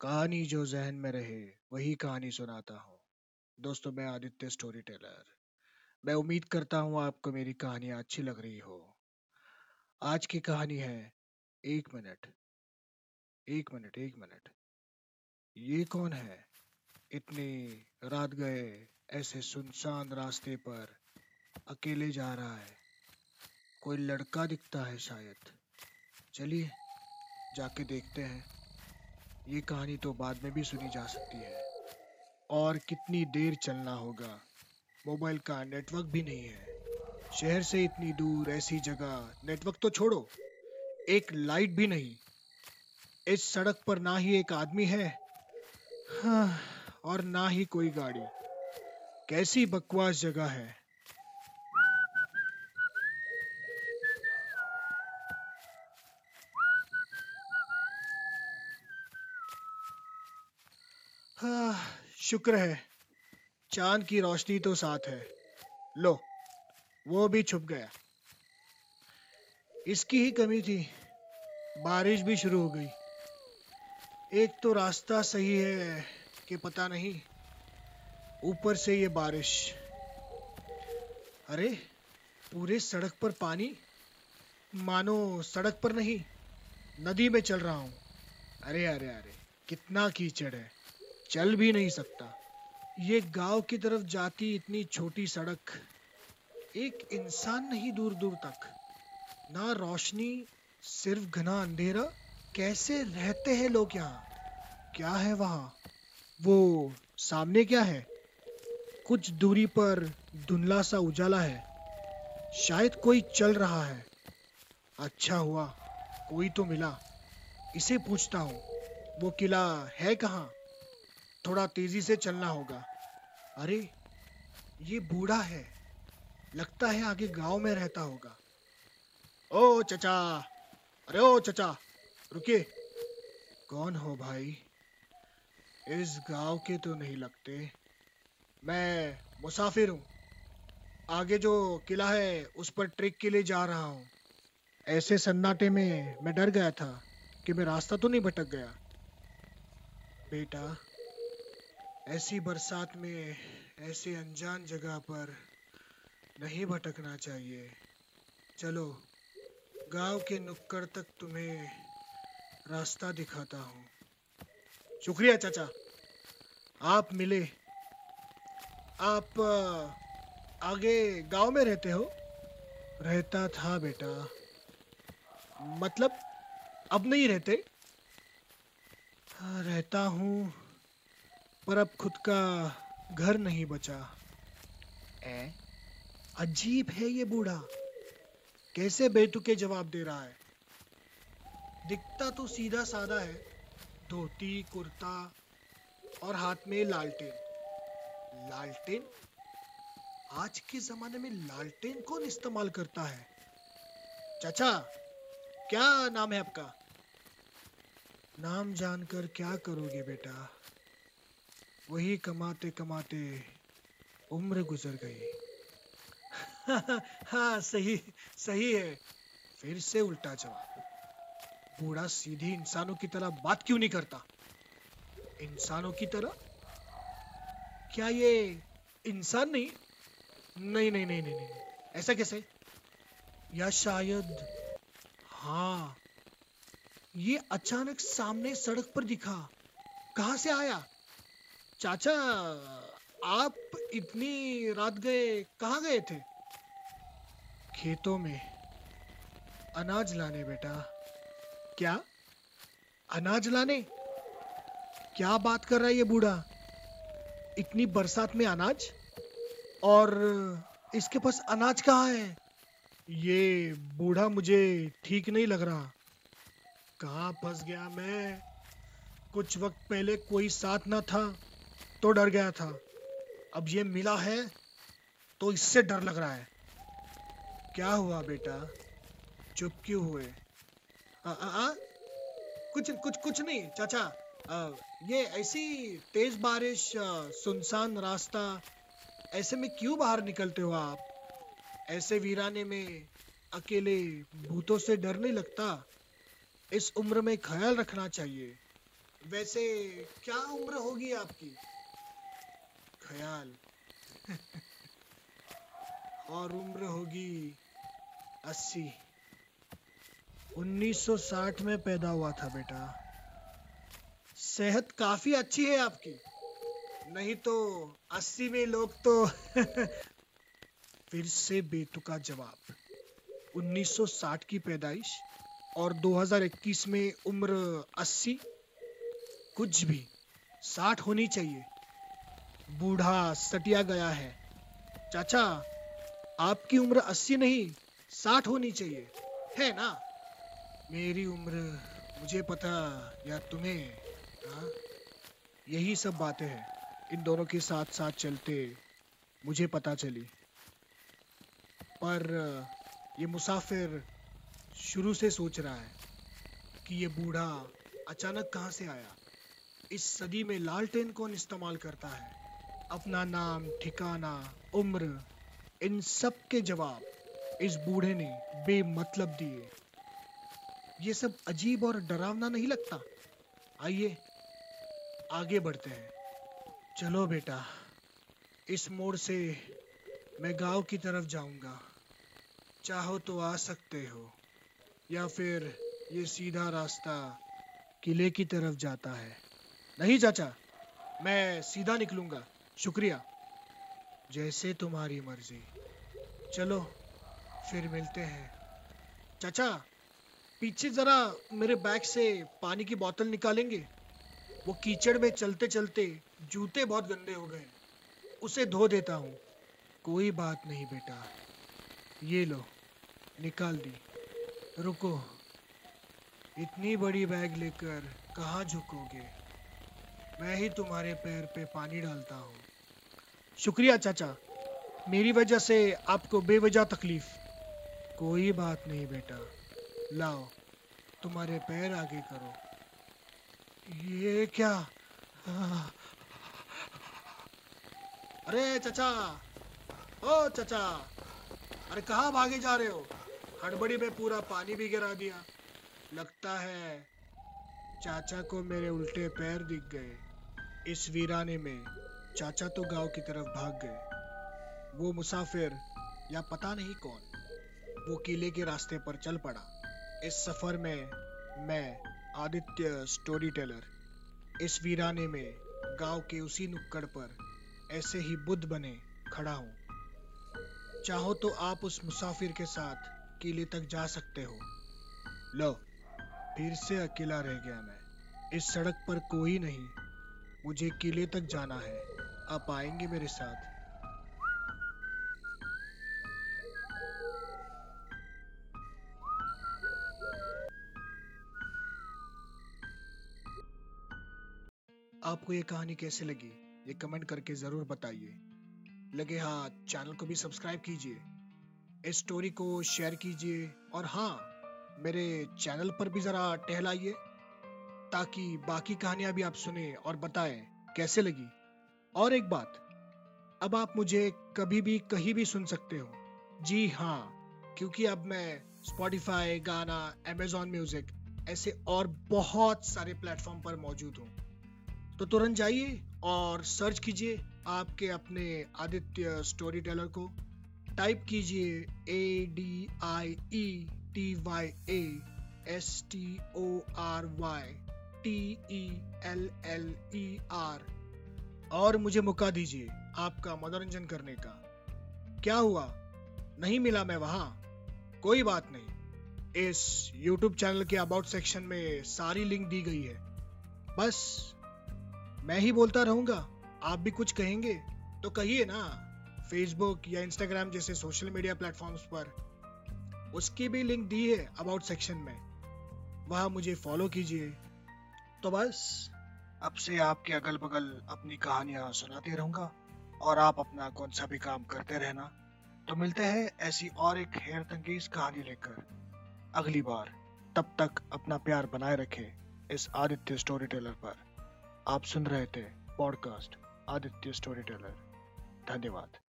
कहानी जो जहन में रहे, वही कहानी सुनाता हूँ। दोस्तों, मैं आदित्य स्टोरी टेलर मैं उम्मीद करता हूँ आपको मेरी कहानी अच्छी लग रही हो। आज की कहानी है, एक मिनट। एक मिनट एक मिनट। ये कौन है? इतनी रात गए, ऐसे सुनसान रास्ते पर अकेले जा रहा है। कोई लड़का दिखता है शायद। चलिए, जाके देखते हैं। ये कहानी तो बाद में भी सुनी जा सकती है। और कितनी देर चलना होगा? मोबाइल का नेटवर्क भी नहीं है। शहर से इतनी दूर ऐसी जगह नेटवर्क तो छोड़ो। एक लाइट भी नहीं। इस सड़क पर ना ही एक आदमी है। हाँ, और ना ही कोई गाड़ी। कैसी बकवास जगह है। हाँ, शुक्र है। चाँद की रोशनी तो साथ है। लो वो भी छुप गया। इसकी ही कमी थी। बारिश भी शुरू हो गई। एक तो रास्ता सही है कि पता नहीं। ऊपर से ये बारिश। अरे पूरे सड़क पर पानी? मानो सड़क पर नहीं नदी में चल रहा हूँ। अरे अरे अरे कितना कीचड़ है। चल भी नहीं सकता। ये गाँव की तरफ़ जाती इतनी छोटी सड़क, एक इंसान नहीं दूर दूर तक। ना रोशनी, सिर्फ़ घना अंधेरा। कैसे रहते हैं लोग यहाँ? क्या है वहाँ? वो सामने क्या है? कुछ दूरी पर धुंधला सा उजाला है। शायद कोई चल रहा है। अच्छा हुआ, कोई तो मिला। इसे पूछता हूँ, वो किला है कहाँ? थोड़ा तेज़ी से चलना होगा। अरे, ये बूढ़ा है। लगता है आगे गाँव में रहता होगा। ओ चचा, अरे ओ चचा, रुकिए। कौन हो भाई? इस गाँव के तो नहीं लगते। मैं मुसाफिर हूँ। आगे जो किला है, उस पर ट्रिक के लिए जा रहा हूँ। ऐसे सन्नाटे में मैं डर गया था कि मैं रास्ता तो नहीं भटक गया। बेटा ऐसी बरसात में ऐसे अनजान जगह पर नहीं भटकना चाहिए। चलो गाँव के नुक्कड़ तक तुम्हें रास्ता दिखाता हूँ। शुक्रिया चाचा। आप मिले। आप आगे गाँव में रहते हो? रहता था बेटा। मतलब अब नहीं रहते? हाँ, रहता हूँ। पर अब खुद का घर नहीं बचा। ए? अजीब है ये बूढ़ा। कैसे बेतुके जवाब दे रहा है? दिखता तो सीधा साधा है। धोती कुर्ता और हाथ में लालटेन। लालटेन? आज के जमाने में लालटेन कौन इस्तेमाल करता है? चाचा क्या नाम है आपका? नाम जानकर क्या करोगे बेटा? वही कमाते कमाते उम्र गुजर गई। हाँ सही सही है। फिर से उल्टा जवाब। बूढ़ा सीधी इंसानों की तरह बात क्यों नहीं करता? इंसानों की तरह? क्या ये इंसान नहीं? नहीं नहीं नहीं नहीं, नहीं। ऐसा कैसे? या शायद हाँ। ये अचानक सामने सड़क पर दिखा। कहाँ से आया? चाचा, आप इतनी रात गए, कहाँ गए थे? खेतों में। अनाज लाने बेटा। क्या? अनाज लाने? क्या बात कर रहा है ये बूढ़ा? इतनी बरसात में अनाज? और इसके पास अनाज कहाँ है? ये बूढ़ा मुझे ठीक नहीं लग रहा। कहाँ फंस गया मैं? कुछ वक्त पहले कोई साथ ना था। तो डर गया था। अब ये मिला है तो इससे डर लग रहा है। क्या हुआ बेटा? चुप क्यों हुए? आ, आ, आ? कुछ कुछ कुछ नहीं चाचा। आ, ये ऐसी तेज बारिश सुनसान रास्ता ऐसे में क्यों बाहर निकलते हो आप? ऐसे वीराने में अकेले भूतों से डर नहीं लगता? इस उम्र में ख्याल रखना चाहिए। वैसे क्या उम्र होगी आपकी? ख्याल। और उम्र होगी अस्सी। 1960 में पैदा हुआ था बेटा। सेहत काफ़ी अच्छी है आपकी। नहीं तो 80 में लोग तो फिर से बेतुका जवाब। 1960 की पैदाइश और 2021 में उम्र 80 कुछ भी 60 होनी चाहिए। बूढ़ा सटिया गया है। चाचा, आपकी उम्र 80 नहीं 60 होनी चाहिए। है ना? मेरी उम्र, मुझे पता, या तुम्हें हाँ? यही सब बातें हैं। इन दोनों के साथ साथ चलते मुझे पता चली। पर, ये मुसाफिर शुरू से सोच रहा है कि ये बूढ़ा अचानक कहाँ से आया। इस सदी में लालटेन कौन इस्तेमाल करता है? अपना नाम, ठिकाना, उम्र, इन सब के जवाब इस बूढ़े ने बेमतलब दिए। ये सब अजीब और डरावना नहीं लगता? आइए, आगे बढ़ते हैं। चलो बेटा, इस मोड़ से मैं गाँव की तरफ़ जाऊँगा। चाहो तो आ सकते हो, या फिर ये सीधा रास्ता किले की तरफ़ जाता है। नहीं चाचा, मैं सीधा निकलूँगा। शुक्रिया। जैसे तुम्हारी मर्ज़ी। चलो, फिर मिलते हैं। चाचा, पीछे जरा मेरे बैग से पानी की बोतल निकालेंगे? वो कीचड़ में चलते चलते जूते बहुत गंदे हो गए। उसे धो देता हूँ। कोई बात नहीं बेटा। ये लो, निकाल दी। रुको। इतनी बड़ी बैग लेकर कहाँ झुकोगे? मैं ही तुम्हारे पैर पे पानी डालता हूँ। शुक्रिया, चाचा। मेरी वजह से आपको बेवजह तकलीफ़। कोई बात नहीं, बेटा। लाओ, तुम्हारे पैर आगे करो। ये क्या? अरे, चचा। ओ, चचा। अरे, कहाँ भागे जा रहे हो? हड़बड़ी में पूरा पानी भी गिरा दिया। लगता है चाचा को मेरे उल्टे पैर दिख गए, इस वीराने में। चाचा तो गाँव की तरफ़ भाग गए। वो मुसाफिर, या पता नहीं कौन, वो किले के रास्ते पर चल पड़ा। इस सफ़र में मैं, आदित्य स्टोरी टेलर इस वीराने में गाँव के उसी नुक्कड़ पर ऐसे ही बुद्ध बने खड़ा हूँ। चाहो तो आप उस मुसाफिर के साथ किले तक जा सकते हो। लो, फिर से अकेला रह गया मैं। इस सड़क पर कोई नहीं, मुझे किले तक जाना है। आप आएँगे मेरे साथ। आपको ये कहानी कैसे लगी, ये कमेंट करके ज़रूर बताइए। लगे हाँ चैनल को भी सब्सक्राइब कीजिए, इस स्टोरी को शेयर कीजिए, और हाँ मेरे चैनल पर भी ज़रा टहलाइए, ताकि बाकी कहानियाँ भी आप सुने और बताएँ, कैसे लगी? और एक बात। अब आप मुझे कभी भी, कहीं भी सुन सकते हो। जी हाँ क्योंकि अब मैं स्पॉटिफाई गाना अमेजोन म्यूज़िक ऐसे और बहुत सारे प्लेटफॉर्म पर मौजूद हूँ। तो तुरंत जाइए और सर्च कीजिए आपके अपने आदित्य स्टोरी टेलर को। टाइप कीजिए A D I E T Y A S T O R Y T E L L E R और मुझे मौका दीजिए आपका मनोरंजन करने का। क्या हुआ? नहीं मिला मैं वहाँ? कोई बात नहीं। इस YouTube चैनल के अबाउट सेक्शन में सारी लिंक दी गई है। बस, मैं ही बोलता रहूँगा। आप भी कुछ कहेंगे? तो कहिए ना फेसबुक या इंस्टाग्राम जैसे सोशल मीडिया प्लेटफॉर्म्स पर। उसकी भी लिंक दी है अबाउट सेक्शन में। वहाँ मुझे फॉलो कीजिए। तो बस अब से आपके अगल बगल अपनी कहानियाँ सुनाते रहूँगा और आप अपना कौन सा भी काम करते रहना। तो मिलते हैं ऐसी और एक हेर तंगीज कहानी लेकर। अगली बार, तब तक अपना प्यार बनाए रखें इस आदित्य स्टोरी टेलर पर। आप सुन रहे थे पॉडकास्ट आदित्य स्टोरी टेलर धन्यवाद।